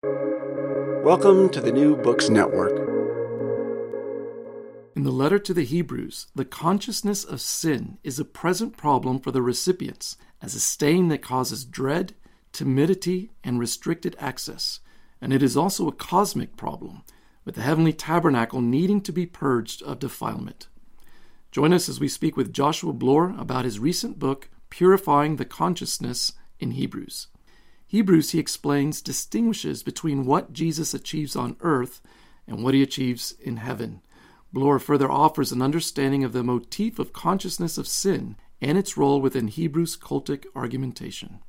Welcome to the New Books Network. In the letter to the Hebrews, the consciousness of sin is a present problem for the recipients as a stain that causes dread, timidity, and restricted access. And it is also a cosmic problem, with the heavenly tabernacle needing to be purged of defilement. Join us as we speak with Joshua Bloor about his recent book, Purifying the Consciousness in Hebrews. Hebrews, he explains, distinguishes between what Jesus achieves on earth and what he achieves in heaven. Bloor further offers an understanding of the motif of consciousness of sin and its role within Hebrews' cultic argumentation.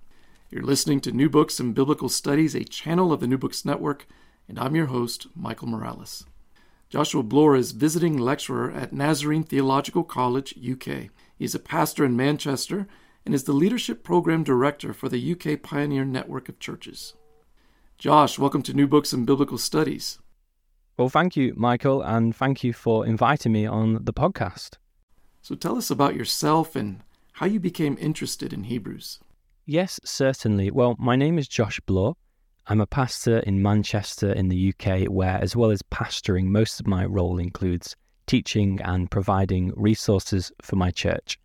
You're listening to New Books and Biblical Studies, a channel of the New Books Network, and I'm your host, Michael Morales. Joshua Bloor is visiting lecturer at Nazarene Theological College, UK. He's a pastor in Manchester and is the Leadership Program Director for the UK Pioneer Network of Churches. Josh, welcome to New Books and Biblical Studies. Well, thank you, Michael, and thank you for inviting me on the podcast. So tell us about yourself and how you became interested in Hebrews. Yes, certainly. Well, my name is Josh Bloor. I'm a pastor in Manchester in the UK, where, as well as pastoring, most of my role includes teaching and providing resources for my church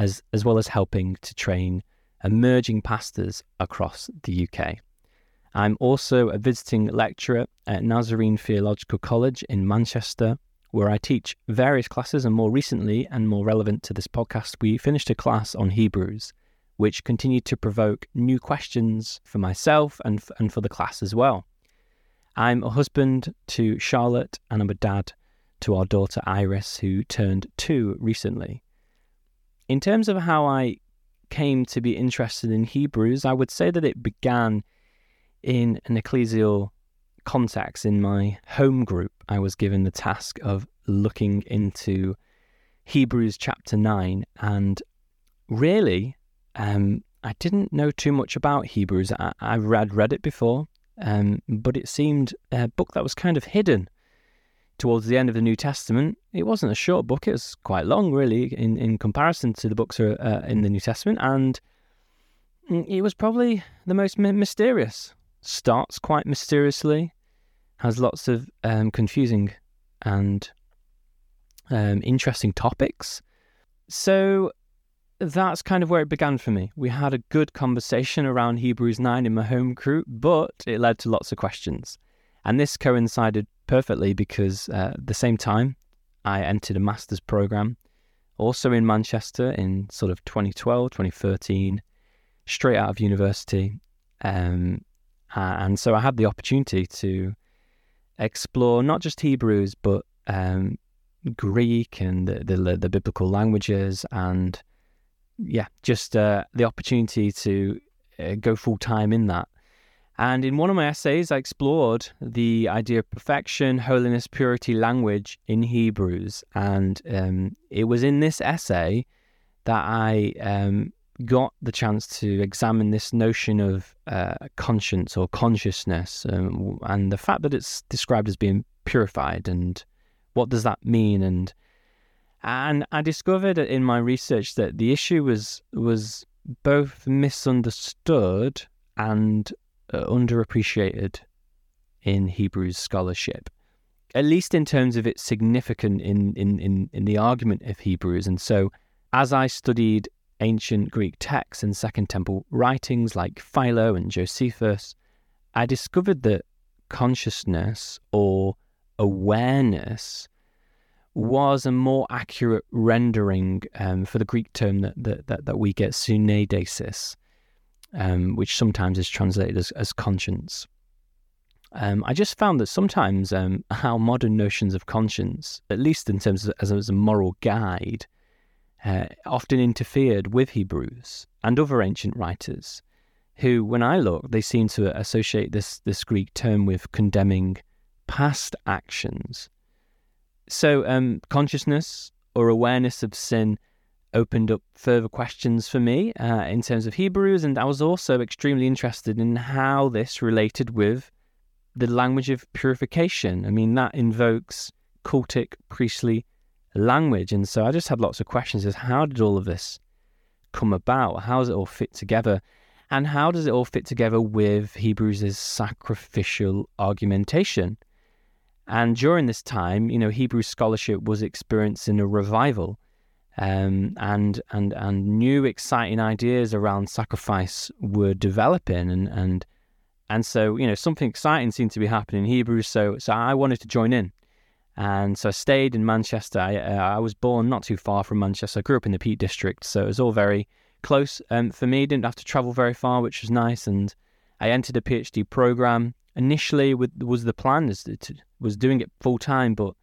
as, as well as helping to train emerging pastors across the UK. I'm also a visiting lecturer at Nazarene Theological College in Manchester, where I teach various classes. And more recently, and more relevant to this podcast, we finished a class on Hebrews, which continued to provoke new questions for myself and, and for the class as well. I'm a husband to Charlotte, and I'm a dad to our daughter Iris, who turned two recently. In terms of how I came to be interested in Hebrews, I would say that it began in an ecclesial context. In my home group, I was given the task of looking into Hebrews chapter 9. And really, um, I didn't know too much about Hebrews. I, I read, read it before, um, but it seemed a book that was kind of hidden towards the end of the New Testament. It wasn't a short book; it was quite long, really, in in comparison to the books uh, in the New Testament, and it was probably the most mysterious. Starts quite mysteriously, has lots of um, confusing and um, interesting topics. So that's kind of where it began for me. We had a good conversation around Hebrews 9 in my home group, but it led to lots of questions. And this coincided perfectly because uh, at the same time, I entered a master's program also in Manchester in sort of 2012, 2013, straight out of university. Um, and so I had the opportunity to explore not just Hebrews, but um, Greek and the, the, the, biblical languages, and yeah, just uh, the opportunity to uh, go full time in that. And in one of my essays, I explored the idea of perfection, holiness, purity, language in Hebrews. And um, it was in this essay that I um, got the chance to examine this notion of uh, conscience or consciousness um, and the fact that it's described as being purified and what does that mean and and I discovered in my research that the issue was was both misunderstood and uh, underappreciated in Hebrews scholarship, at least in terms of its significance in, in, in, in the argument of Hebrews. And so, as I studied ancient Greek texts and Second Temple writings like Philo and Josephus, I discovered that consciousness or awareness was a more accurate rendering um, for the Greek term that, that, that, that we get, suneidesis um, which sometimes is translated as, as conscience. Um, I just found that sometimes um, our modern notions of conscience, at least in terms of as, as a moral guide, uh, often interfered with Hebrews and other ancient writers, who, when I look, they seem to associate this this Greek term with condemning past actions. So, um, consciousness or awareness of sin opened up further questions for me uh, in terms of Hebrews, and I was also extremely interested in how this related with the language of purification. I mean, that invokes cultic priestly language, and so I just had lots of questions as how did all of this come about? How does it all fit together? And how does it all fit together with Hebrews' sacrificial argumentation? And during this time, you know, Hebrew scholarship was experiencing a revival, um, and and and new exciting ideas around sacrifice were developing, and and and so you know something exciting seemed to be happening in Hebrews. So so I wanted to join in, and so I stayed in Manchester. I, uh, I was born not too far from Manchester. I grew up in the Peak District, so it was all very close um, for me. Didn't have to travel very far, which was nice. And I entered a PhD program. Initially, with, was the plan is was doing it full time, but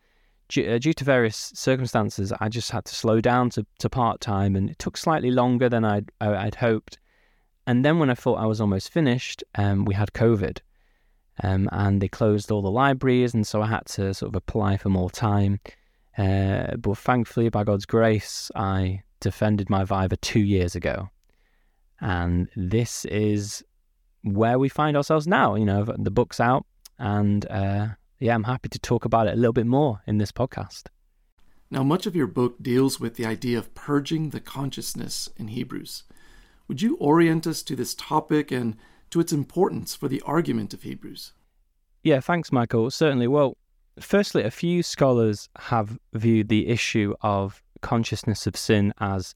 due, uh, due, to various circumstances, I just had to slow down to, to part time, and it took slightly longer than I'd I'd hoped. And then when I thought I was almost finished, um, we had COVID, um, and they closed all the libraries, and so I had to sort of apply for more time. Uh, but thankfully, by God's grace, I defended my Viva two years ago. And this is where we find ourselves now. You know, the book's out, and uh, yeah, I'm happy to talk about it a little bit more in this podcast. Now, much of your book deals with the idea of purging the consciousness in Hebrews. Would you orient us to this topic and to its importance for the argument of Hebrews? Yeah, thanks, Michael. Certainly. Well, firstly, a few scholars have viewed the issue of consciousness of sin as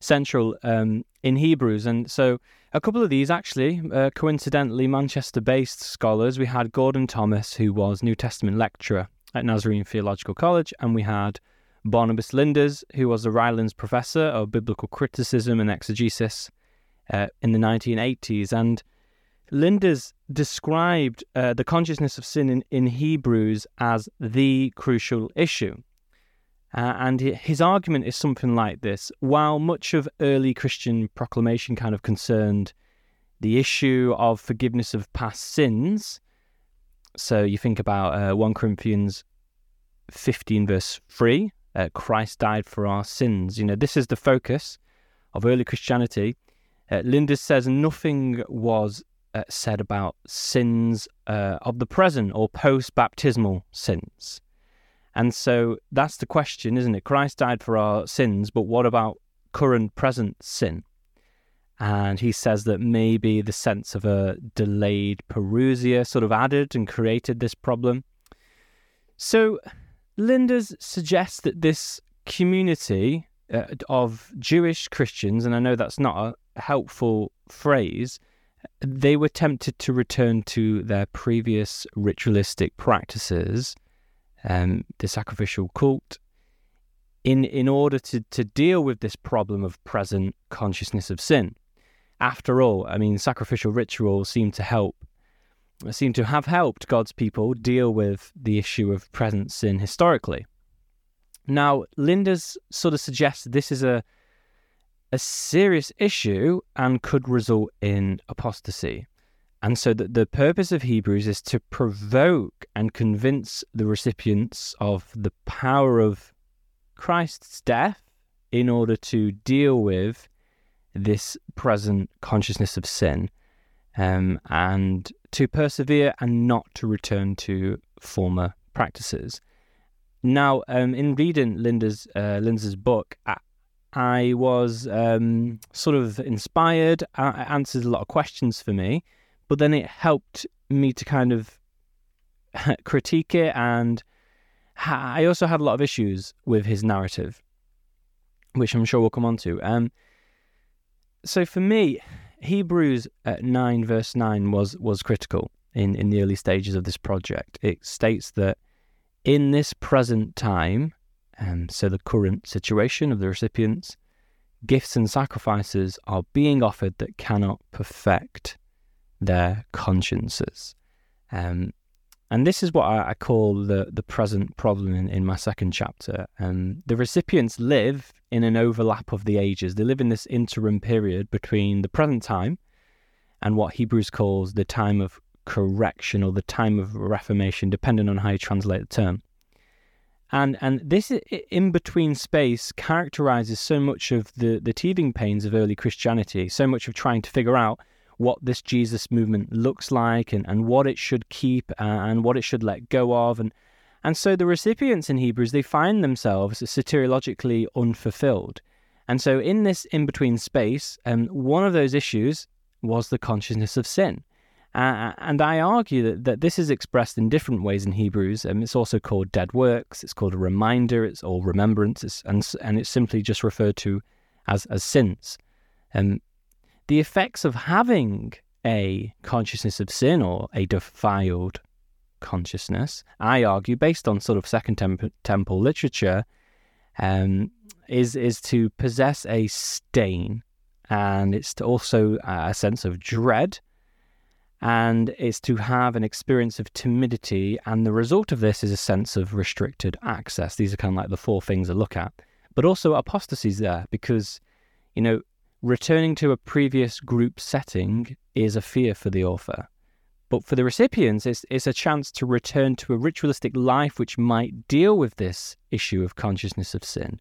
central um, in Hebrews. And so a couple of these, actually, uh, coincidentally, Manchester based scholars. We had Gordon Thomas, who was New Testament lecturer at Nazarene Theological College, and we had Barnabas Lindars, who was the Rylands professor of biblical criticism and exegesis uh, in the 1980s. And Lindars described uh, the consciousness of sin in, in Hebrews as the crucial issue. Uh, and his argument is something like this While much of early Christian proclamation kind of concerned the issue of forgiveness of past sins, so you think about uh, 1 Corinthians 15, verse 3, uh, Christ died for our sins. You know, this is the focus of early Christianity. Uh, Lindars says nothing was uh, said about sins uh, of the present or post baptismal sins. And so that's the question, isn't it? Christ died for our sins, but what about current present sin? And he says that maybe the sense of a delayed parousia sort of added and created this problem. So Lindars suggests that this community uh, of Jewish Christians, and I know that's not a helpful phrase, they were tempted to return to their previous ritualistic practices um, the sacrificial cult, in in order to to deal with this problem of present consciousness of sin. After all, I mean, sacrificial rituals seem to help, seem to have helped God's people deal with the issue of present sin historically. Now, Lindars sort of suggests this is a a serious issue and could result in apostasy. And so the, the purpose of Hebrews is to provoke and convince the recipients of the power of Christ's death in order to deal with this present consciousness of sin um, and to persevere and not to return to former practices. Now, um, in reading Lindars' uh, Lindars' book, I, was um, sort of inspired. It answered a lot of questions for me but then it helped me to kind of critique it and I also had a lot of issues with his narrative, which I'm sure we'll come on to. Um, so for me, Hebrews uh, 9 verse 9 was was critical in, in the early stages of this project. It states that in this present time, um, so the current situation of the recipients, gifts and sacrifices are being offered that cannot perfect their consciences. Um, and this is what I, I, call the, the present problem in, in my second chapter. Um, the recipients live in an overlap of the ages. They live in this interim period between the present time and what Hebrews calls the time of correction or the time of reformation, depending on how you translate the term. And and this in between space characterizes so much of the, the teething pains of early Christianity, so much of trying to figure out what this Jesus movement looks like and, and what it should keep uh, and what it should let go of. And, and so the recipients in Hebrews, they find themselves soteriologically unfulfilled. And so in this in between space, um, one of those issues was the consciousness of sin. Uh, and I argue that, that this is expressed in different ways in Hebrews. Um, it's also called dead works, it's called a reminder, it's all remembrance, it's, and, and it's simply just referred to as, as sins. Um, the effects of having a consciousness of sin or a defiled consciousness, I argue, based on sort of Second Temple, temple literature, um, is is to possess a stain, and it's to also a sense of dread, and it's to have an experience of timidity, and the result of this is a sense of restricted access. These are kind of like the four things I look at, but also apostasy is there because, you know, returning to a previous group setting is a fear for the author. But for the recipients, it's, it's a chance to return to a ritualistic life which might deal with this issue of consciousness of sin.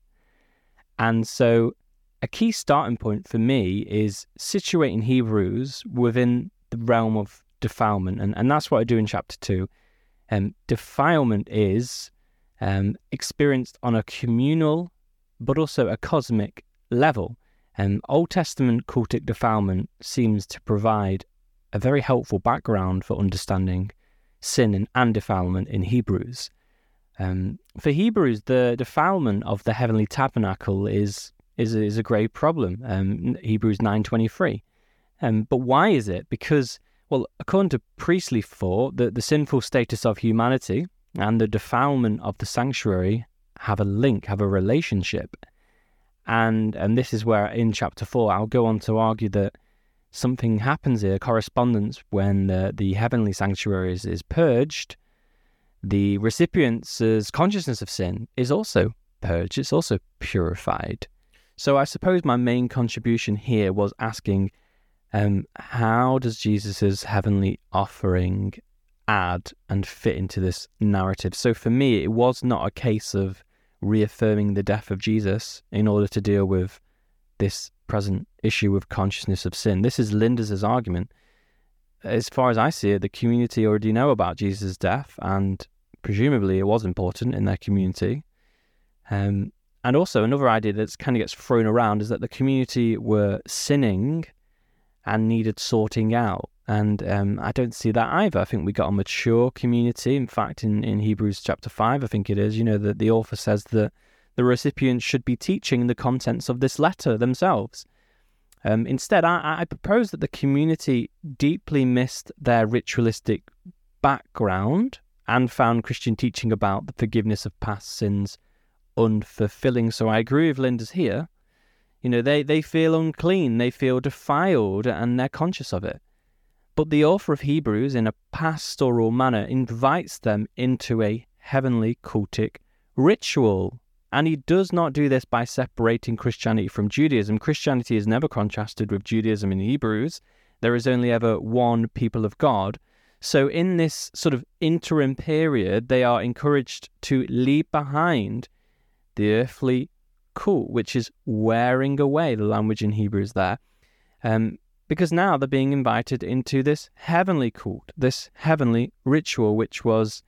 And so, a key starting point for me is situating Hebrews within the realm of defilement. And, and that's what I do in chapter two. Um, defilement is um, experienced on a communal, but also a cosmic level. And Old Testament cultic defilement seems to provide a very helpful background for understanding sin and, and defilement in Hebrews. Um, for Hebrews, the defilement of the heavenly tabernacle is is is a great problem. Um, Hebrews nine twenty three. Um, but why is it? Because well, according to priestly thought, the, the sinful status of humanity and the defilement of the sanctuary have a link, have a relationship. And and this is where in chapter four I'll go on to argue that something happens here, correspondence when the, the heavenly sanctuary is, is purged the recipient's consciousness of sin is also purged, it's also purified. So I suppose my main contribution here was asking um, how does Jesus' heavenly offering add and fit into this narrative? So for me, it was not a case of reaffirming the death of Jesus in order to deal with this present issue of consciousness of sin. This is Lindars's argument as far as I see it, the community already know about Jesus' death, and presumably it was important in their community. Um, and also, another idea that kind of gets thrown around is that the community were sinning and needed sorting out. And um, I don't see that either. I think we got a mature community. In fact, in, in Hebrews chapter 5, I think it is, you know, that the author says that the recipients should be teaching the contents of this letter themselves. Um, instead, I, I propose that the community deeply missed their ritualistic background and found Christian teaching about the forgiveness of past sins unfulfilling. So I agree with Lindars here. You know, they, they feel unclean, they feel defiled, and they're conscious of it. But the author of Hebrews, in a pastoral manner, invites them into a heavenly cultic ritual and he does not do this by separating Christianity from Judaism. Christianity is never contrasted with Judaism in Hebrews. There is only ever one people of God. So, in this sort of interim period, they are encouraged to leave behind the earthly cult, which is wearing away the language in Hebrews there. Um, because now they're being invited into this heavenly cult, this heavenly ritual, which was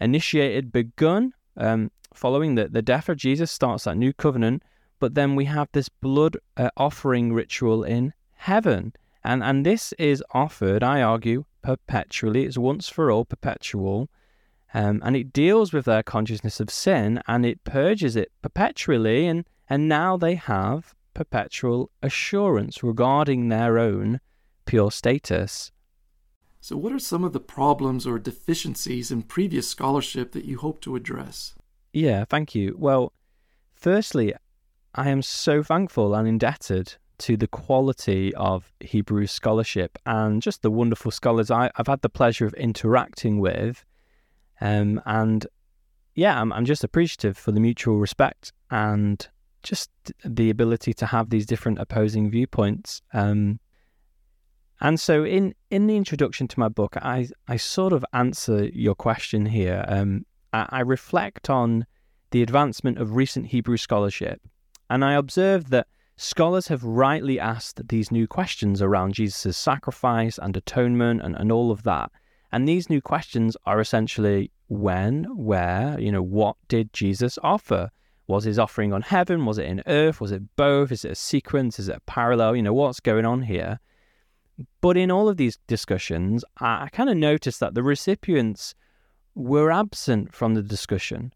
initiated, begun um, following the, the death of Jesus starts that new covenant, but then we have this blood uh, offering ritual in heaven. And, and this is offered, I argue, perpetually. It's once for all, perpetual. Um, and it deals with their consciousness of sin and it purges it perpetually. And, and now they have perpetual assurance regarding their own pure status. So, what are some of the problems or deficiencies in previous scholarship that you hope to address? Yeah, thank you. Well, firstly, I am so thankful and indebted to the quality of Hebrew scholarship and just the wonderful scholars I, have had the pleasure of interacting with. Um, and yeah, I'm, I'm just appreciative for the mutual respect and just the ability to have these different opposing viewpoints. Um, and so, in in the introduction to my book, I I sort of answer your question here. Um, I reflect on the advancement of recent Hebrew scholarship, and I observe that scholars have rightly asked these new questions around Jesus' sacrifice and atonement and, and all of that. And these new questions are essentially when, where, you know, what did Jesus offer? Was his offering on heaven? Was it in earth? Was it both? Is it a sequence? Is it a parallel? You know, what's going on here? But in all of these discussions, I, I kind of noticed that the recipients were absent from the discussion.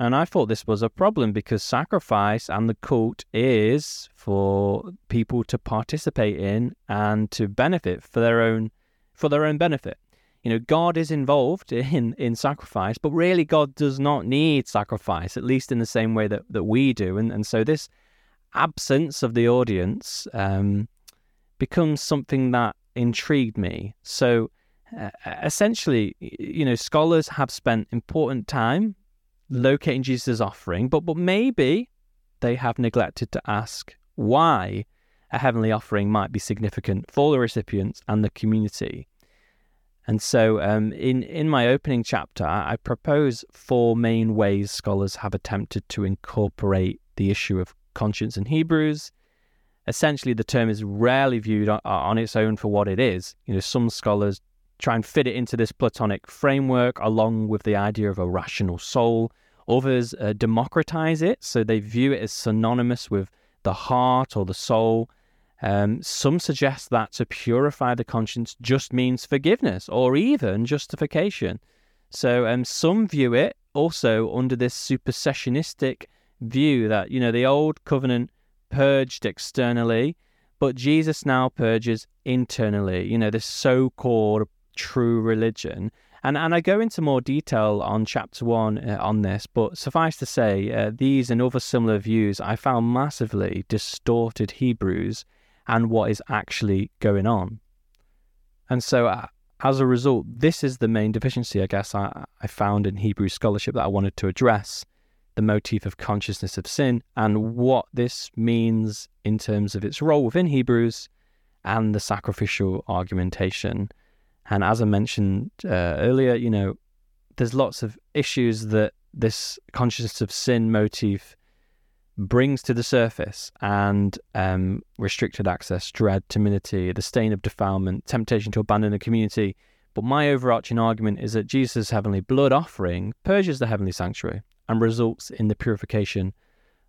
And I thought this was a problem because sacrifice and the cult is for people to participate in and to benefit for their own for their own benefit. You know, God is involved in in sacrifice, but really God does not need sacrifice, at least in the same way that, that we do. And and so this absence of the audience um, becomes something that intrigued me. So uh, essentially, you know, scholars have spent important time locating Jesus' offering, but but maybe they have neglected to ask why a heavenly offering might be significant for the recipients and the community. And so, um, in in my opening chapter, I propose four main ways scholars have attempted to incorporate the issue of conscience in Hebrews. Essentially, the term is rarely viewed on, on its own for what it is. You know, some scholars try and fit it into this Platonic framework along with the idea of a rational soul. Others uh, democratize it, so they view it as synonymous with the heart or the soul. Um, some suggest that to purify the conscience just means forgiveness or even justification. So um, some view it also under this supersessionistic view that, you know, the old covenant purged externally, but Jesus now purges internally, you know, this so called true religion. And, and I go into more detail on chapter one uh, on this, but suffice to say, uh, these and other similar views I found massively distorted Hebrews and what is actually going on. And so, uh, as a result, this is the main deficiency, I guess, I, I found in Hebrew scholarship that I wanted to address the motif of consciousness of sin and what this means in terms of its role within Hebrews and the sacrificial argumentation and as I mentioned uh, earlier, you know, there's lots of issues that this consciousness of sin motif brings to the surface and um, restricted access, dread, timidity, the stain of defilement, temptation to abandon the community. But my overarching argument is that Jesus' heavenly blood offering purges the heavenly sanctuary and results in the purification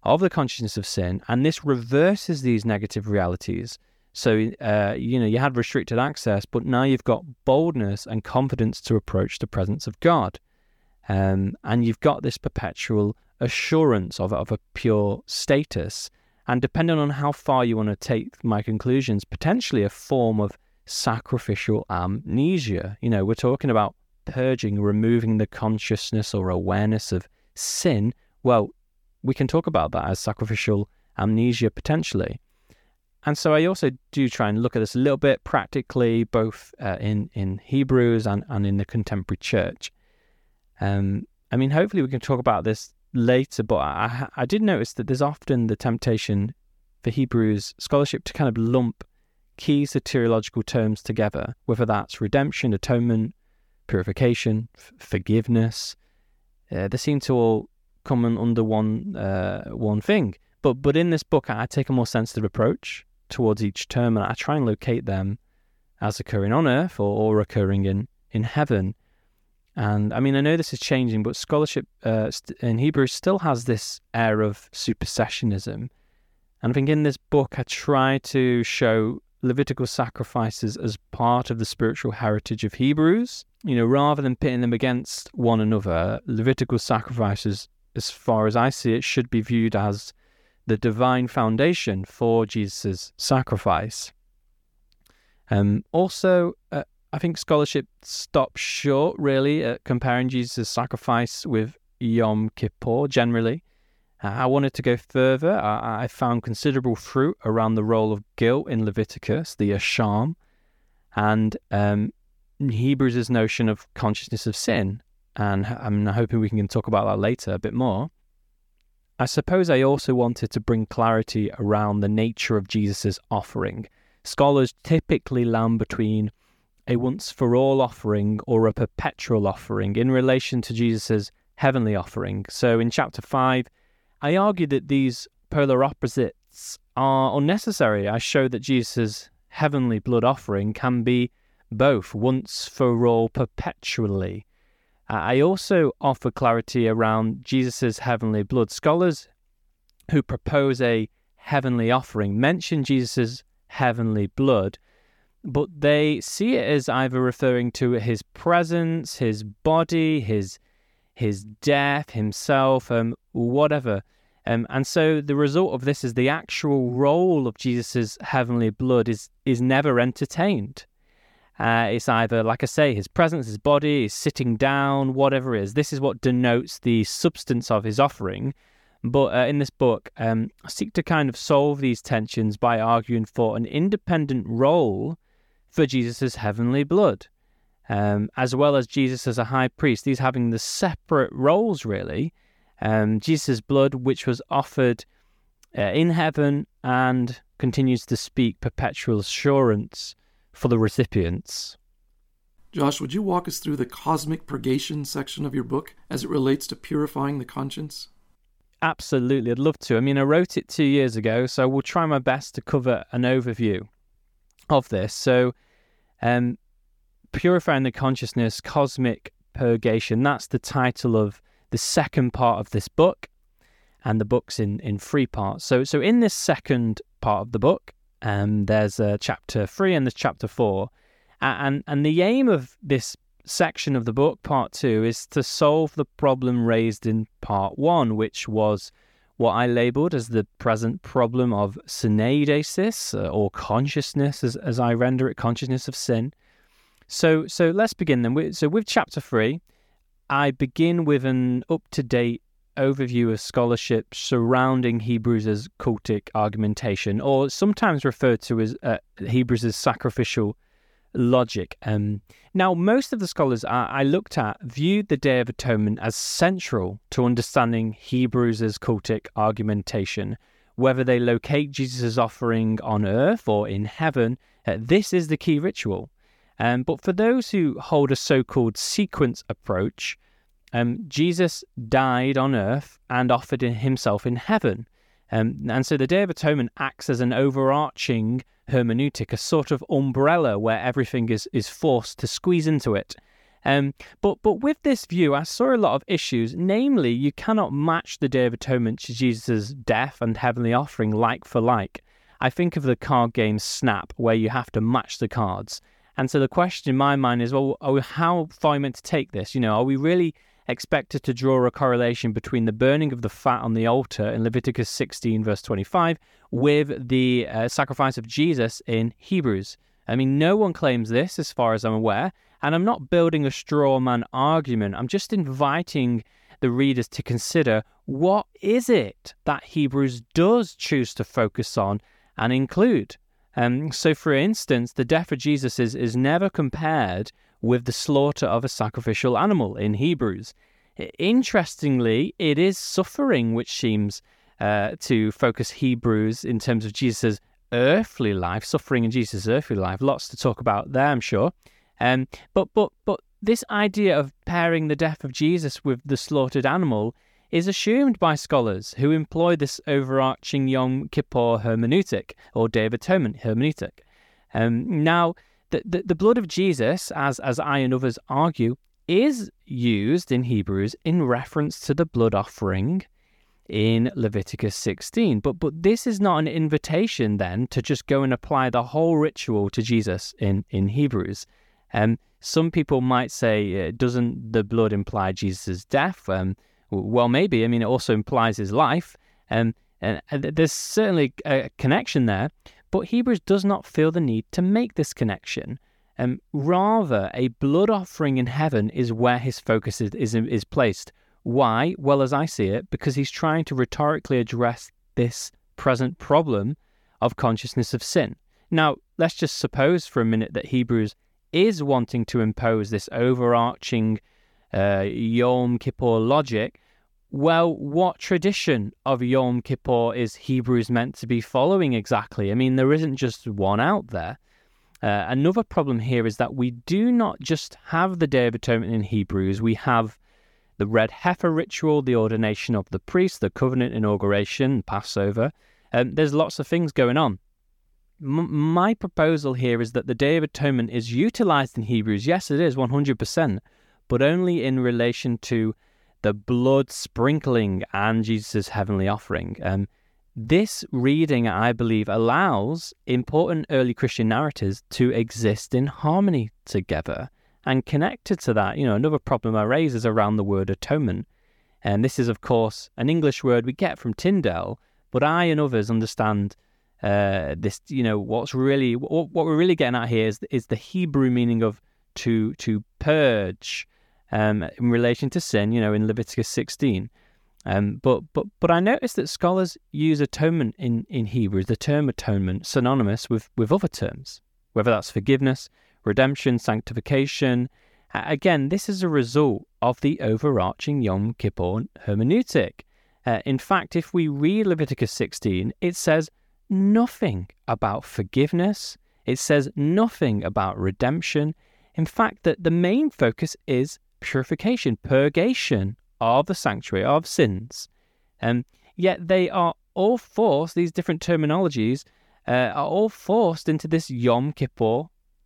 of the consciousness of sin. And this reverses these negative realities so, uh, you know, you had restricted access, but now you've got boldness and confidence to approach the presence of God. Um, and you've got this perpetual assurance of, of a pure status. And depending on how far you want to take my conclusions, potentially a form of sacrificial amnesia. You know, we're talking about purging, removing the consciousness or awareness of sin. Well, we can talk about that as sacrificial amnesia potentially. And so I also do try and look at this a little bit practically, both uh, in, in Hebrews and, and in the contemporary church. Um, I mean, hopefully we can talk about this later, but I, I did notice that there's often the temptation for Hebrews scholarship to kind of lump key soteriological terms together, whether that's redemption, atonement, purification, f- forgiveness. Uh, they seem to all come under one uh, one thing. But but in this book, I take a more sensitive approach towards each term, and I try and locate them as occurring on earth or, or occurring in, in heaven. And I mean, I know this is changing, but scholarship uh, in Hebrew still has this air of supersessionism. And I think in this book, I try to show Levitical sacrifices as part of the spiritual heritage of Hebrews. You know, rather than pitting them against one another, Levitical sacrifices, as far as I see it, should be viewed as the divine foundation for Jesus' sacrifice. Um, also, uh, I think scholarship stops short really at comparing Jesus' sacrifice with Yom Kippur generally. I wanted to go further. I, I, found considerable fruit around the role of guilt in Leviticus, the Asham, and um, Hebrews' notion of consciousness of sin. And I'm hoping we can talk about that later a bit more. I suppose I also wanted to bring clarity around the nature of Jesus' offering. Scholars typically land between a once for all offering or a perpetual offering in relation to Jesus' heavenly offering. So in chapter 5, I argue that these polar opposites are unnecessary. I show that Jesus' heavenly blood offering can be both once for all perpetually. Uh, I also offer clarity around Jesus' heavenly blood. Scholars who propose a heavenly offering mention Jesus' heavenly blood, but they see it as either referring to his presence, his body, his his death, himself, um, whatever. Um, and so the result of this is the actual role of Jesus' heavenly blood is is never entertained. Uh, it's either, like I say, his presence, his body, is sitting down, whatever it is. This is what denotes the substance of his offering. But uh, in this book, um, I seek to kind of solve these tensions by arguing for an independent role for Jesus' heavenly blood, um, as well as Jesus as a high priest. These having the separate roles, really. Um, Jesus' blood, which was offered uh, in heaven and continues to speak perpetual assurance for the recipients. Josh, would you walk us through the cosmic purgation section of your book as it relates to purifying the conscience? Absolutely, I'd love to. I mean, I wrote it two years ago, so we'll try my best to cover an overview of this. So, um, Purifying the Consciousness, Cosmic Purgation, that's the title of the second part of this book, and the book's in, in three parts. So, so in this second part of the book, um, there's a chapter three and there's chapter four. And, and the aim of this section of the book, part two, is to solve the problem raised in part one, which was what I labeled as the present problem of syneidesis uh, or consciousness, as, as I render it, consciousness of sin. So, so let's begin then. So, with chapter three, I begin with an up to date overview of scholarship surrounding Hebrews' cultic argumentation, or sometimes referred to as uh, Hebrews' sacrificial logic. Um, now, most of the scholars I, looked at viewed the Day of Atonement as central to understanding Hebrews' cultic argumentation. Whether they locate Jesus' offering on earth or in heaven, uh, this is the key ritual. Um, but for those who hold a so called sequence approach, um, Jesus died on earth and offered himself in heaven. Um, and so the Day of Atonement acts as an overarching hermeneutic, a sort of umbrella where everything is, is forced to squeeze into it. Um, but but with this view, I saw a lot of issues. Namely, you cannot match the Day of Atonement to Jesus' death and heavenly offering like for like. I think of the card game Snap, where you have to match the cards. And so the question in my mind is, well, how far are we meant to take this? You know, are we really expected to draw a correlation between the burning of the fat on the altar in Leviticus 16, verse 25, with the uh, sacrifice of Jesus in Hebrews. I mean, no one claims this as far as I'm aware, and I'm not building a straw man argument. I'm just inviting the readers to consider what is it that Hebrews does choose to focus on and include. Um, so, for instance, the death of Jesus is, is never compared with the slaughter of a sacrificial animal in Hebrews. Interestingly, it is suffering which seems uh, to focus Hebrews in terms of Jesus' earthly life, suffering in Jesus' earthly life. Lots to talk about there, I'm sure. Um, but but but this idea of pairing the death of Jesus with the slaughtered animal is assumed by scholars who employ this overarching Yom Kippur hermeneutic or Day of Atonement hermeneutic. Um, now, the, the, the blood of Jesus, as, as I and others argue, is used in Hebrews in reference to the blood offering in Leviticus 16. But but this is not an invitation then to just go and apply the whole ritual to Jesus in, in Hebrews. Um, some people might say, uh, doesn't the blood imply Jesus' death? Um, well, maybe. I mean, it also implies his life. Um, and, and there's certainly a connection there. But Hebrews does not feel the need to make this connection. Um, rather, a blood offering in heaven is where his focus is, is, is placed. Why? Well, as I see it, because he's trying to rhetorically address this present problem of consciousness of sin. Now, let's just suppose for a minute that Hebrews is wanting to impose this overarching uh, Yom Kippur logic well, what tradition of Yom Kippur is Hebrews meant to be following exactly? I mean, there isn't just one out there. Uh, another problem here is that we do not just have the Day of Atonement in Hebrews, we have the red heifer ritual, the ordination of the priest, the covenant inauguration, Passover. Um, there's lots of things going on. M- my proposal here is that the Day of Atonement is utilized in Hebrews. Yes, it is 100%, but only in relation to the blood sprinkling and Jesus' heavenly offering. Um, this reading, I believe, allows important early Christian narratives to exist in harmony together. And connected to that, you know, another problem I raise is around the word atonement. And this is, of course, an English word we get from Tyndale, but I and others understand uh, this. You know, what's really what, what we're really getting at here is is the Hebrew meaning of to to purge um, in relation to sin. You know, in Leviticus 16. Um, but but but I noticed that scholars use atonement in in Hebrew, the term atonement, synonymous with with other terms, whether that's forgiveness, redemption, sanctification. Again, this is a result of the overarching Yom Kippur hermeneutic. Uh, in fact, if we read Leviticus 16, it says nothing about forgiveness. It says nothing about redemption. In fact, that the main focus is purification, purgation of the sanctuary of sins. And yet they are all forced, these different terminologies uh, are all forced into this Yom Kippur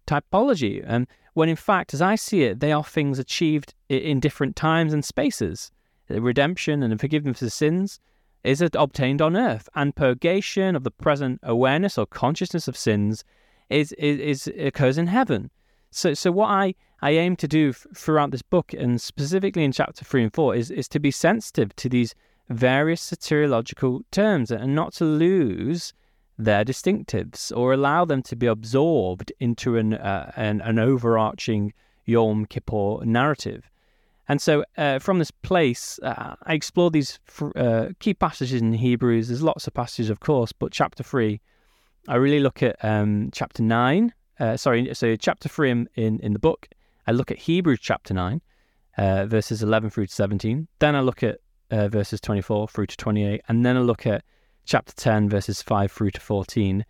typology. And when in fact, as I see it, they are things achieved in different times and spaces. The redemption and the forgiveness of sins is obtained on earth, and purgation of the present awareness or consciousness of sins is, is, is occurs in heaven. So, so what I, I aim to do f- throughout this book, and specifically in chapter three and four, is, is to be sensitive to these various soteriological terms and not to lose their distinctives or allow them to be absorbed into an, uh, an, an, overarching Yom Kippur narrative. And so, uh, from this place, uh, I explore these uh, key passages in Hebrews. There's lots of passages, of course, but chapter three, I really look at um, chapter nine uh, sorry, so chapter 3 in, in, in, the book, I look at Hebrews chapter 9, uh, verses 11 through to 17. Then I look at uh, verses 24 through to 28. And then I look at chapter 10, verses 5 through to 14.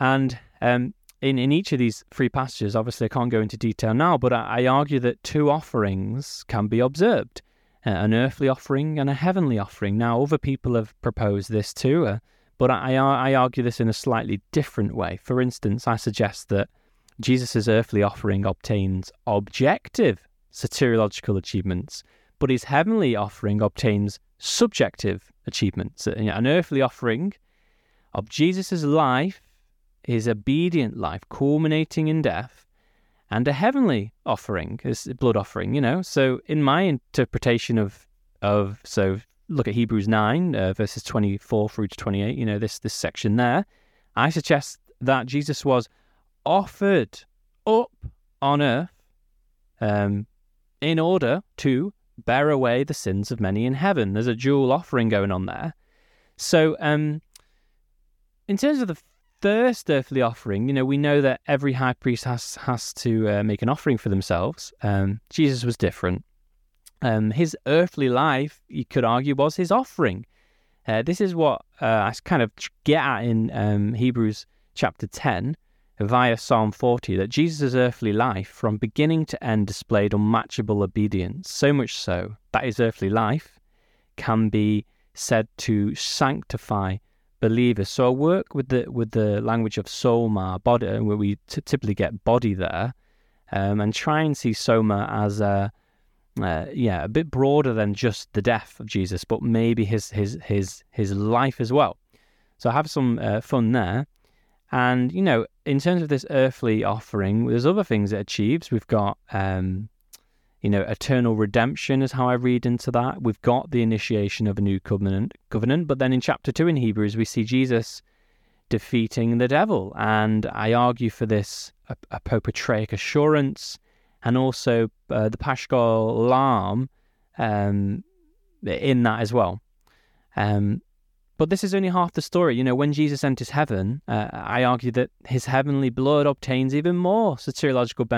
And um, in, in each of these three passages, obviously I can't go into detail now, but I, I argue that two offerings can be observed uh, an earthly offering and a heavenly offering. Now, other people have proposed this too. Uh, but I, I argue this in a slightly different way. For instance, I suggest that Jesus' earthly offering obtains objective soteriological achievements, but his heavenly offering obtains subjective achievements. An earthly offering of Jesus' life, his obedient life, culminating in death, and a heavenly offering, his blood offering, you know. So in my interpretation of of so look at Hebrews 9, uh, verses 24 through to 28, you know, this, this section there, I suggest that Jesus was offered up on earth um, in order to bear away the sins of many in heaven. There's a dual offering going on there. So, um, in terms of the first earthly offering, you know, we know that every high priest has has to uh, make an offering for themselves. Um, Jesus was different. Um, his earthly life, you could argue, was his offering. Uh, this is what uh, I kind of get at in um, Hebrews chapter 10 via Psalm 40 that Jesus' earthly life, from beginning to end, displayed unmatchable obedience, so much so that his earthly life can be said to sanctify believers. So I work with the with the language of soma, body, where we t- typically get body there, um, and try and see soma as a uh, yeah, a bit broader than just the death of Jesus, but maybe his his his his life as well. So have some uh, fun there. And you know, in terms of this earthly offering, there's other things it achieves. We've got, um, you know, eternal redemption is how I read into that. We've got the initiation of a new covenant. Covenant, but then in chapter two in Hebrews, we see Jesus defeating the devil, and I argue for this a apotropaic assurance and also uh, the Paschal Lamb um, in that as well. Um, but this is only half the story. You know, when Jesus enters heaven, uh, I argue that his heavenly blood obtains even more soteriological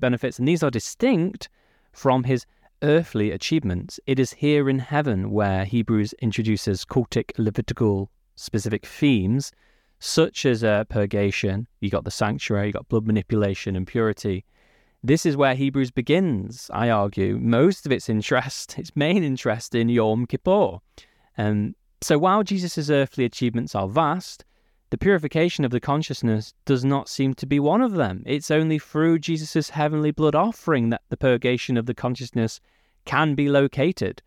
benefits, and these are distinct from his earthly achievements. It is here in heaven where Hebrews introduces cultic Levitical specific themes, such as uh, purgation. You got the sanctuary, you got blood manipulation and purity. This is where Hebrews begins, I argue, most of its interest, its main interest in Yom Kippur. Um, so while Jesus' earthly achievements are vast, the purification of the consciousness does not seem to be one of them. It's only through Jesus' heavenly blood offering that the purgation of the consciousness can be located.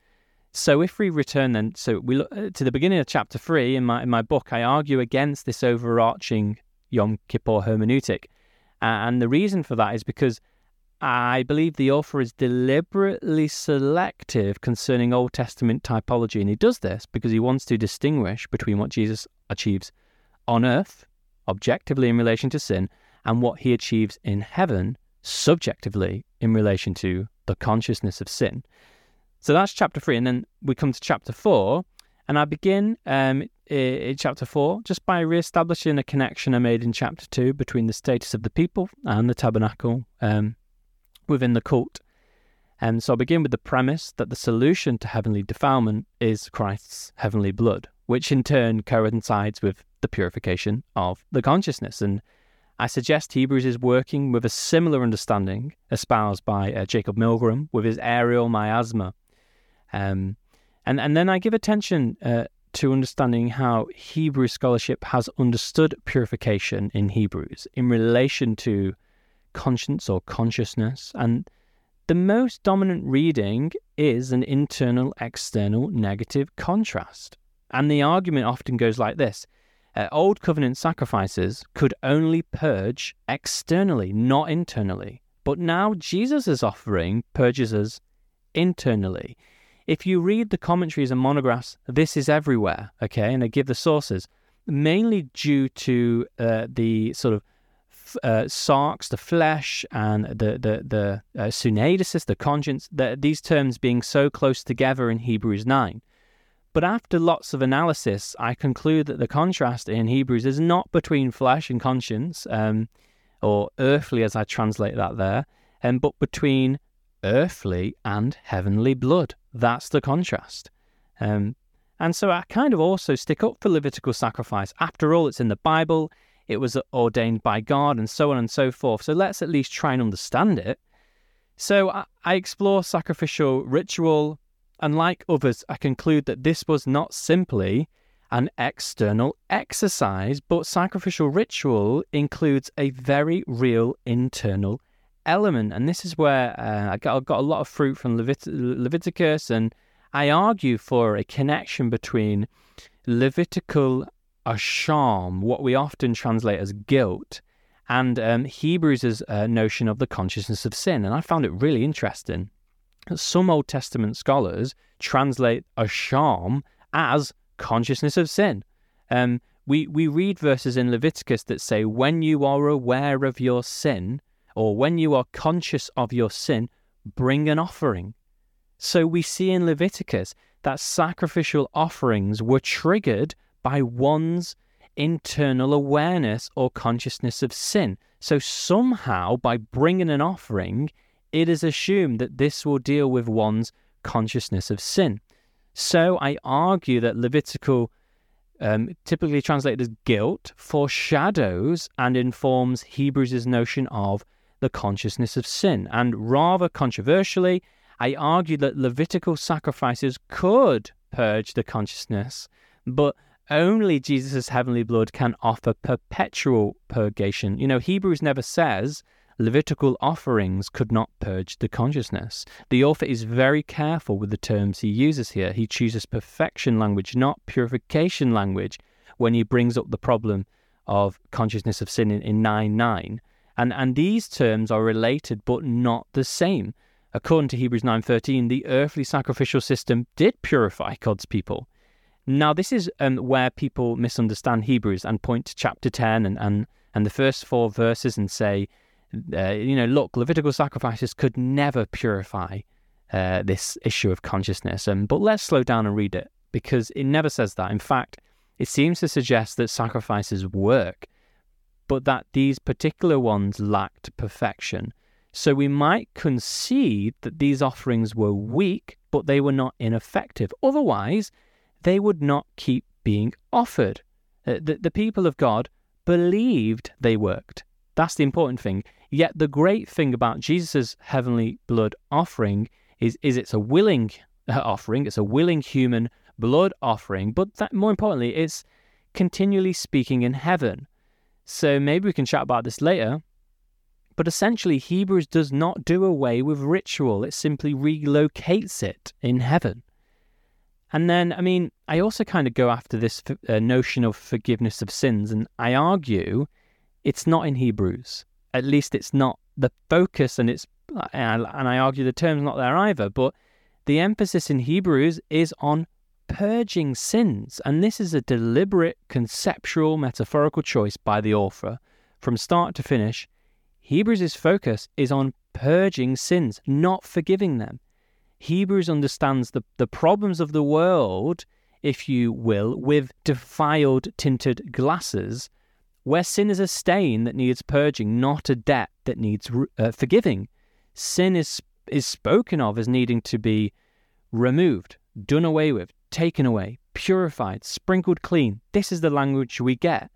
so if we return then, so we look uh, to the beginning of chapter three in my in my book, I argue against this overarching Yom Kippur hermeneutic, and the reason for that is because I believe the author is deliberately selective concerning Old Testament typology, and he does this because he wants to distinguish between what Jesus achieves on earth, objectively in relation to sin, and what he achieves in heaven, subjectively in relation to the consciousness of sin. So that's chapter three. And then we come to chapter four. And I begin um, in chapter four just by re-establishing a connection I made in chapter two between the status of the people and the tabernacle um, within the cult. And so I begin with the premise that the solution to heavenly defilement is Christ's heavenly blood, which in turn coincides with the purification of the consciousness. And I suggest Hebrews is working with a similar understanding espoused by uh, Jacob Milgrom with his aerial miasma. Um, and, and then I give attention uh, to understanding how Hebrew scholarship has understood purification in Hebrews in relation to conscience or consciousness. And the most dominant reading is an internal external negative contrast. And the argument often goes like this uh, Old covenant sacrifices could only purge externally, not internally. But now Jesus' offering purges us internally. If you read the commentaries and monographs, this is everywhere, okay? And they give the sources, mainly due to uh, the sort of uh, sarx, the flesh, and the the the uh, the conscience. The, these terms being so close together in Hebrews nine. But after lots of analysis, I conclude that the contrast in Hebrews is not between flesh and conscience, um, or earthly as I translate that there, um, but between earthly and heavenly blood. That's the contrast. Um, and so I kind of also stick up for Levitical sacrifice. After all, it's in the Bible, it was ordained by God, and so on and so forth. So let's at least try and understand it. So I, explore sacrificial ritual, and like others, I conclude that this was not simply an external exercise, but sacrificial ritual includes a very real internal element. And this is where uh, I, got, I got a lot of fruit from Levit- Leviticus, and I argue for a connection between Levitical asham, what we often translate as guilt, and um, Hebrews' uh, notion of the consciousness of sin. And I found it really interesting that some Old Testament scholars translate a asham as consciousness of sin. Um, we, we read verses in Leviticus that say, when you are aware of your sin, or when you are conscious of your sin, bring an offering. So we see in Leviticus that sacrificial offerings were triggered by one's internal awareness or consciousness of sin. So somehow, by bringing an offering, it is assumed that this will deal with one's consciousness of sin. So I argue that Levitical, um, typically translated as guilt, foreshadows and informs Hebrews' notion of the consciousness of sin. And rather controversially, I argue that Levitical sacrifices could purge the consciousness, but only Jesus' heavenly blood can offer perpetual purgation. You know, Hebrews never says Levitical offerings could not purge the consciousness. The author is very careful with the terms he uses here. He chooses perfection language, not purification language, when he brings up the problem of consciousness of sin in, in 9 9. And, and these terms are related but not the same. According to Hebrews 9:13, the earthly sacrificial system did purify God's people. Now, this is um, where people misunderstand Hebrews and point to chapter 10 and, and, and the first four verses and say, uh, you know, look, Levitical sacrifices could never purify uh, this issue of consciousness. Um, but let's slow down and read it because it never says that. In fact, it seems to suggest that sacrifices work, but that these particular ones lacked perfection. So we might concede that these offerings were weak, but they were not ineffective. Otherwise, they would not keep being offered. Uh, the, the people of God believed they worked. That's the important thing. Yet the great thing about Jesus' heavenly blood offering is, is it's a willing uh, offering, it's a willing human blood offering, but that, more importantly, it's continually speaking in heaven. So maybe we can chat about this later. But essentially, Hebrews does not do away with ritual, it simply relocates it in heaven. And then, I mean, I also kind of go after this uh, notion of forgiveness of sins, and I argue it's not in Hebrews. At least it's not the focus, and it's and I argue the term's not there either. But the emphasis in Hebrews is on purging sins, and this is a deliberate, conceptual, metaphorical choice by the author. From start to finish, Hebrews' focus is on purging sins, not forgiving them. Hebrews understands the, the problems of the world, if you will, with defiled tinted glasses, where sin is a stain that needs purging, not a debt that needs uh, forgiving. Sin is, is spoken of as needing to be removed, done away with, taken away, purified, sprinkled clean. This is the language we get.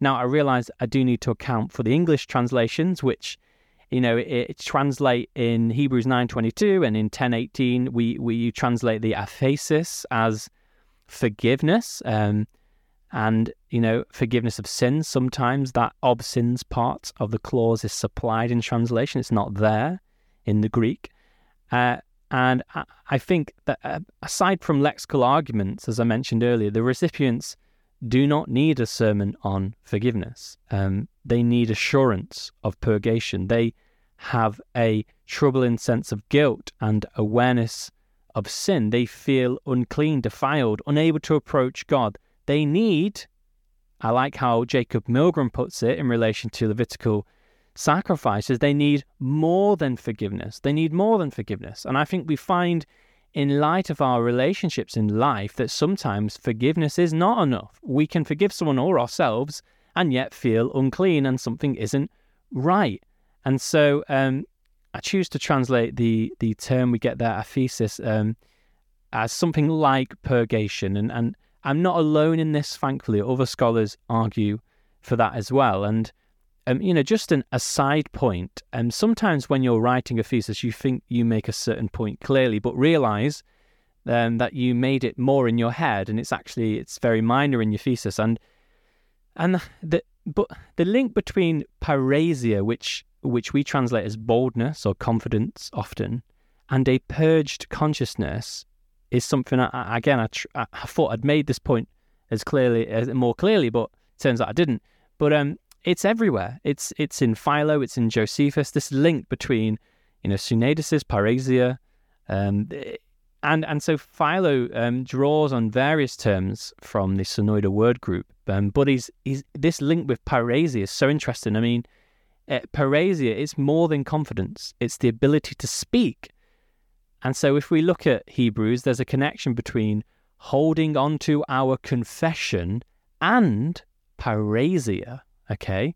Now, I realize I do need to account for the English translations, which you know, it, it translate in Hebrews 9.22 and in 10.18, we, we translate the aphesis as forgiveness um, and, you know, forgiveness of sins. Sometimes that of sins part of the clause is supplied in translation. It's not there in the Greek. Uh, and I, I think that uh, aside from lexical arguments, as I mentioned earlier, the recipients do not need a sermon on forgiveness. Um, they need assurance of purgation. They have a troubling sense of guilt and awareness of sin. They feel unclean, defiled, unable to approach God. They need, I like how Jacob Milgrom puts it in relation to Levitical sacrifices, they need more than forgiveness. They need more than forgiveness. And I think we find in light of our relationships in life that sometimes forgiveness is not enough. We can forgive someone or ourselves and yet feel unclean and something isn't right. And so um, I choose to translate the the term we get there, aphesis, um, as something like purgation. And, and I'm not alone in this, thankfully. Other scholars argue for that as well. And um, you know, just an aside point. Um, sometimes when you're writing a thesis, you think you make a certain point clearly, but realize um, that you made it more in your head, and it's actually it's very minor in your thesis. And and the but the link between parrhesia, which which we translate as boldness or confidence often, and a purged consciousness is something. I, again, I, tr- I thought I'd made this point as clearly, as more clearly, but turns out I didn't. But um, it's everywhere. It's it's in Philo, it's in Josephus. This link between you know Sunedis, parrhesia, um, and and so Philo um, draws on various terms from the Sonoida word group. Um, but he's, he's this link with parrhesia is so interesting. I mean, uh, parrhesia is more than confidence; it's the ability to speak. And so, if we look at Hebrews, there's a connection between holding on to our confession and parrhesia. Okay.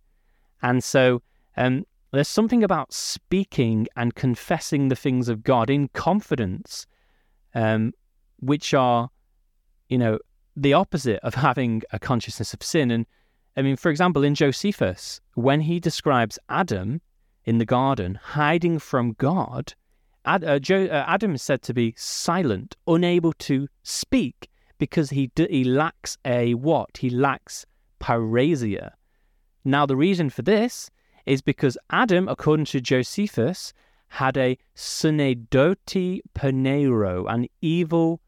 And so um, there's something about speaking and confessing the things of God in confidence, um, which are, you know, the opposite of having a consciousness of sin. And I mean, for example, in Josephus, when he describes Adam in the garden hiding from God, Ad, uh, jo, uh, Adam is said to be silent, unable to speak because he d- he lacks a what? He lacks parrhesia. Now, the reason for this is because Adam, according to Josephus, had a sunedoti penero, an evil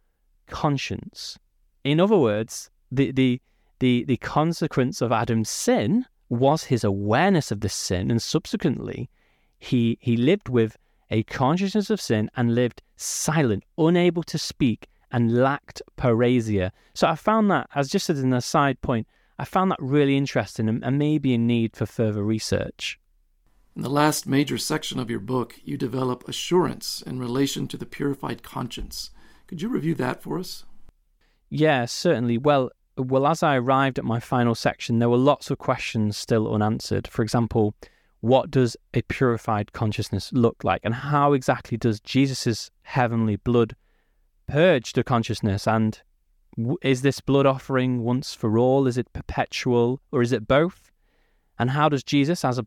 conscience. In other words, the, the, the, the consequence of Adam's sin was his awareness of the sin, and subsequently, he, he lived with a consciousness of sin and lived silent, unable to speak, and lacked parrhesia. So I found that, as just as an aside point, I found that really interesting and, and maybe in need for further research. In the last major section of your book, you develop assurance in relation to the purified conscience. Could you review that for us? Yeah, certainly. Well, well, as I arrived at my final section, there were lots of questions still unanswered. For example, what does a purified consciousness look like, and how exactly does Jesus' heavenly blood purge the consciousness and is this blood offering once for all? Is it perpetual or is it both? And how does Jesus, as a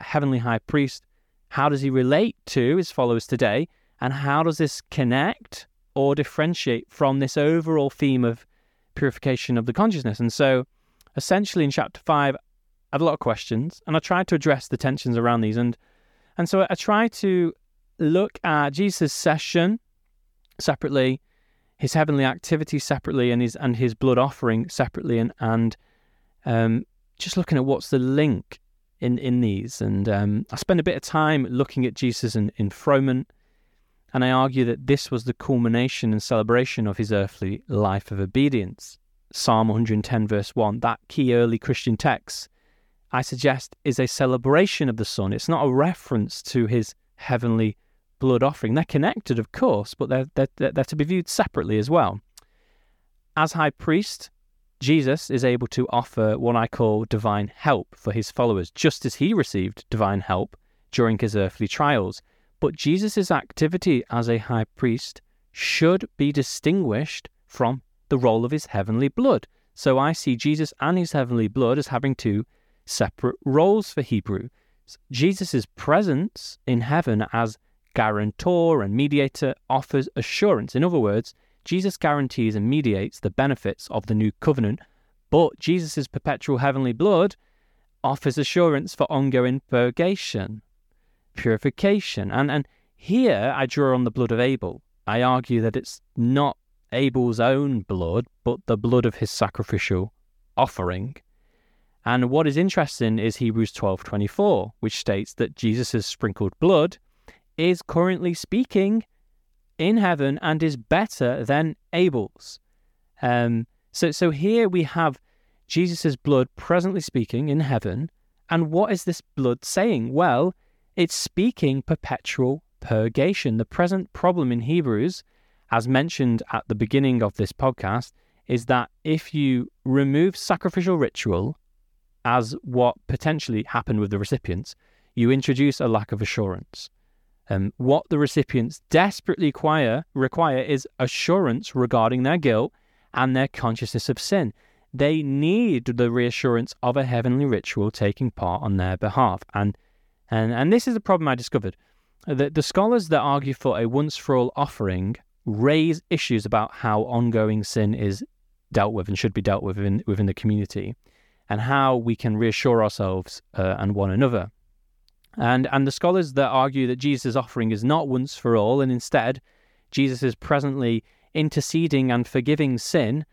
heavenly high priest, how does he relate to his followers today? And how does this connect or differentiate from this overall theme of purification of the consciousness? And so, essentially, in chapter five, I have a lot of questions, and I tried to address the tensions around these. And and so I tried to look at Jesus' session separately his heavenly activity separately and his and his blood offering separately and and um, just looking at what's the link in in these and um, I spend a bit of time looking at Jesus in, enthronement and I argue that this was the culmination and celebration of his earthly life of obedience. Psalm 110 verse 1, that key early Christian text, I suggest is a celebration of the Son. It's not a reference to his heavenly blood offering. They're connected, of course, but they're, they're, they're to be viewed separately as well. As high priest, Jesus is able to offer what I call divine help for his followers, just as he received divine help during his earthly trials. But Jesus' activity as a high priest should be distinguished from the role of his heavenly blood. So I see Jesus and his heavenly blood as having two separate roles for Hebrew. Jesus' presence in heaven as guarantor and mediator offers assurance. In other words, Jesus guarantees and mediates the benefits of the new covenant, but Jesus' perpetual heavenly blood offers assurance for ongoing purgation, purification. And, and here I draw on the blood of Abel. I argue that it's not Abel's own blood, but the blood of his sacrificial offering. And what is interesting is Hebrews 12:24, which states that Jesus' sprinkled blood is currently speaking in heaven and is better than Abel's. Um, so, so here we have Jesus' blood presently speaking in heaven. And what is this blood saying? Well, it's speaking perpetual purgation. The present problem in Hebrews, as mentioned at the beginning of this podcast, is that if you remove sacrificial ritual, as what potentially happened with the recipients, you introduce a lack of assurance. Um, what the recipients desperately require, require is assurance regarding their guilt and their consciousness of sin. They need the reassurance of a heavenly ritual taking part on their behalf. And, and, and this is a problem I discovered. The, the scholars that argue for a once for all offering raise issues about how ongoing sin is dealt with and should be dealt with within, within the community and how we can reassure ourselves uh, and one another. And, and the scholars that argue that Jesus' offering is not once for all, and instead Jesus is presently interceding and forgiving sin,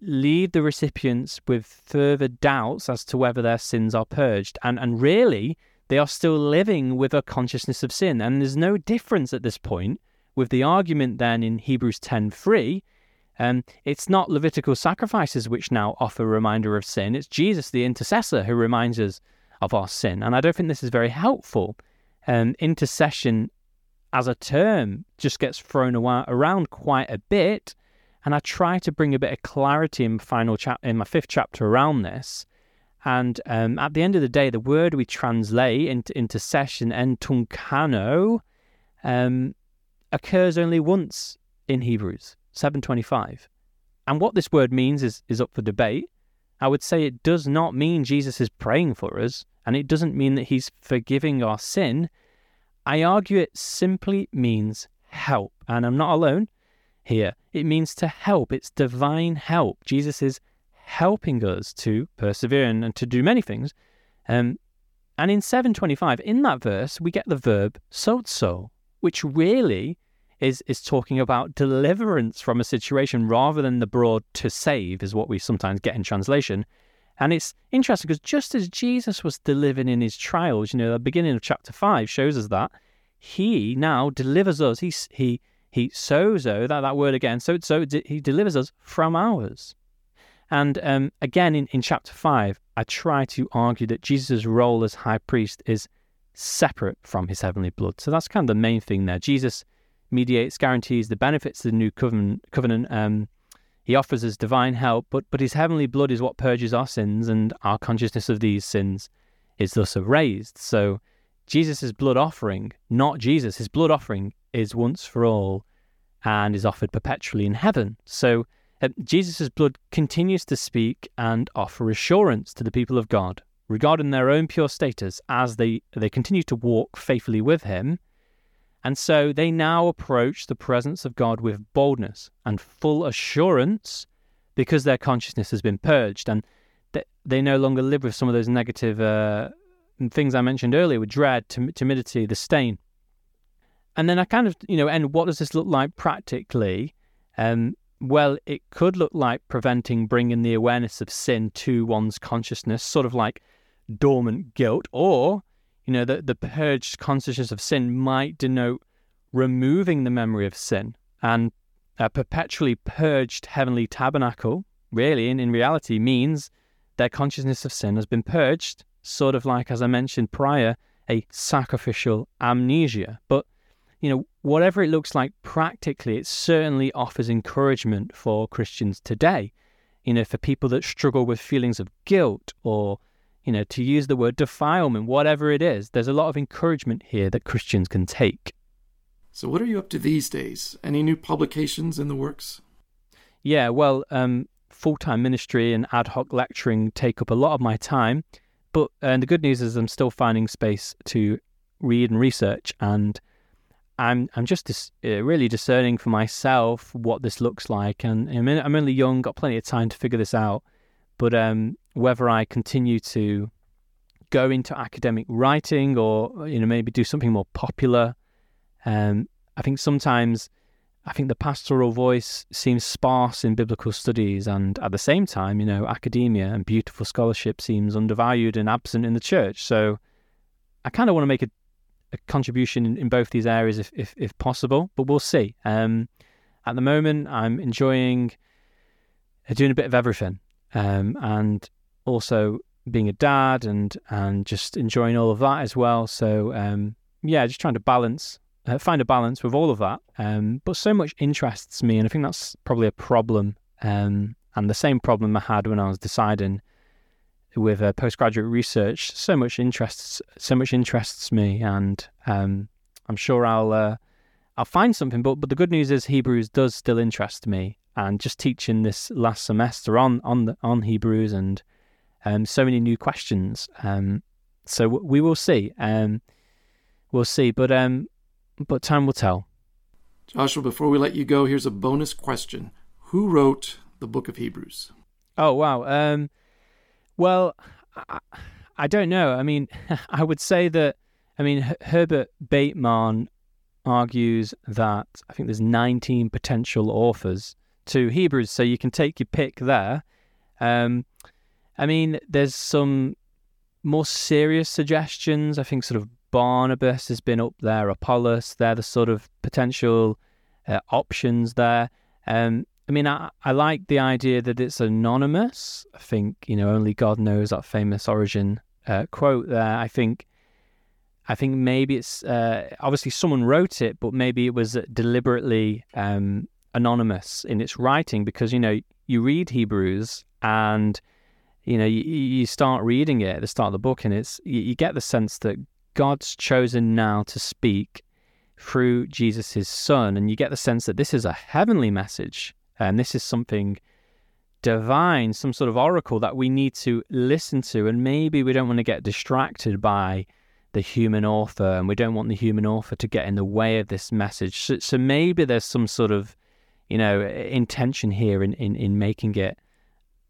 leave the recipients with further doubts as to whether their sins are purged. And, and really, they are still living with a consciousness of sin. And there's no difference at this point with the argument then in Hebrews 10.3. Um, it's not Levitical sacrifices which now offer a reminder of sin. It's Jesus, the intercessor, who reminds us of our sin. And I don't think this is very helpful. Um, intercession as a term just gets thrown around quite a bit. And I try to bring a bit of clarity in my final chap in my fifth chapter around this. And um, at the end of the day, the word we translate into intercession, entunkano, um, occurs only once in Hebrews 725. And what this word means is, is up for debate. I would say it does not mean Jesus is praying for us, and it doesn't mean that he's forgiving our sin. I argue it simply means help, and I'm not alone here. It means to help, it's divine help. Jesus is helping us to persevere and, and to do many things. Um, and in 725, in that verse, we get the verb sozo, which really is is talking about deliverance from a situation rather than the broad to save is what we sometimes get in translation. And it's interesting because just as Jesus was delivering in his trials, you know, the beginning of chapter five shows us that he now delivers us. He he he sozo that that word again. So so he delivers us from ours. And um, again in, in chapter five, I try to argue that Jesus' role as high priest is separate from his heavenly blood. So that's kind of the main thing there. Jesus mediates, guarantees the benefits of the new covenant. um, he offers us divine help, but, but his heavenly blood is what purges our sins, and our consciousness of these sins is thus erased. So, Jesus' blood offering, not Jesus, his blood offering is once for all and is offered perpetually in heaven. So, uh, Jesus' blood continues to speak and offer assurance to the people of God regarding their own pure status as they, they continue to walk faithfully with him and so they now approach the presence of God with boldness and full assurance because their consciousness has been purged and they no longer live with some of those negative uh, things I mentioned earlier with dread, tim- timidity, the stain. And then I kind of, you know, and what does this look like practically? Um, well, it could look like preventing bringing the awareness of sin to one's consciousness, sort of like dormant guilt, or, you know, the, the purged consciousness of sin might denote removing the memory of sin and a perpetually purged heavenly tabernacle, really, in, in reality, means their consciousness of sin has been purged, sort of like, as I mentioned prior, a sacrificial amnesia. But, you know, whatever it looks like practically, it certainly offers encouragement for Christians today. You know, for people that struggle with feelings of guilt or, you know, to use the word defilement, whatever it is, there's a lot of encouragement here that Christians can take. So, what are you up to these days? Any new publications in the works? Yeah, well, um, full time ministry and ad hoc lecturing take up a lot of my time. But and the good news is I'm still finding space to read and research, and I'm I'm just dis, uh, really discerning for myself what this looks like. And I'm, in, I'm only young, got plenty of time to figure this out. But um, whether I continue to go into academic writing or you know maybe do something more popular um, I think sometimes I think the pastoral voice seems sparse in biblical studies, and at the same time, you know, academia and beautiful scholarship seems undervalued and absent in the church. So I kind of want to make a, a contribution in, in, both these areas if, if, if possible, but we'll see. Um, at the moment, I'm enjoying uh, doing a bit of everything, um, and also being a dad and and just enjoying all of that as well. So um, yeah, just trying to balance uh, find a balance with all of that. Um, but so much interests me, and I think that's probably a problem. Um, and the same problem I had when I was deciding with uh, postgraduate research. So much interests, so much interests me, and um, I'm sure I'll uh, I'll find something. But but the good news is Hebrews does still interest me, and just teaching this last semester on on the, on Hebrews and um, so many new questions. Um, so we will see. Um, we'll see. But um, but time will tell. Joshua, before we let you go, here's a bonus question. Who wrote the book of Hebrews? Oh, wow. Um, well, I, I don't know. I mean, I would say that, I mean, Herbert Bateman argues that I think there's 19 potential authors to Hebrews, so you can take your pick there. Um, I mean, there's some more serious suggestions. I think sort of Barnabas has been up there, Apollos, they're the sort of potential uh, options there. Um, I mean, I, I like the idea that it's anonymous. I think, you know, only God knows that famous Origen uh, quote there. I think, I think maybe it's uh, obviously someone wrote it, but maybe it was deliberately um, anonymous in its writing because, you know, you read Hebrews and, you know, you, you start reading it at the start of the book and it's, you, you get the sense that God's chosen now to speak through Jesus' Son. And you get the sense that this is a heavenly message and this is something divine, some sort of oracle that we need to listen to. And maybe we don't want to get distracted by the human author and we don't want the human author to get in the way of this message. So, so maybe there's some sort of, you know, intention here in, in, in making it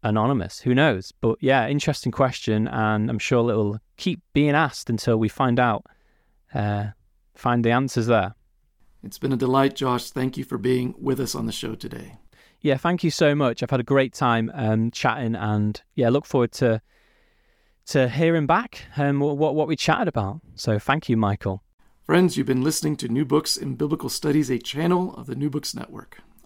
anonymous. Who knows? But yeah, interesting question, and I'm sure it'll keep being asked until we find out, uh, find the answers there. It's been a delight, Josh. Thank you for being with us on the show today. Yeah, thank you so much. I've had a great time um, chatting, and yeah, look forward to to hearing back um, what what we chatted about. So thank you, Michael. Friends, you've been listening to New Books in Biblical Studies, a channel of the New Books Network.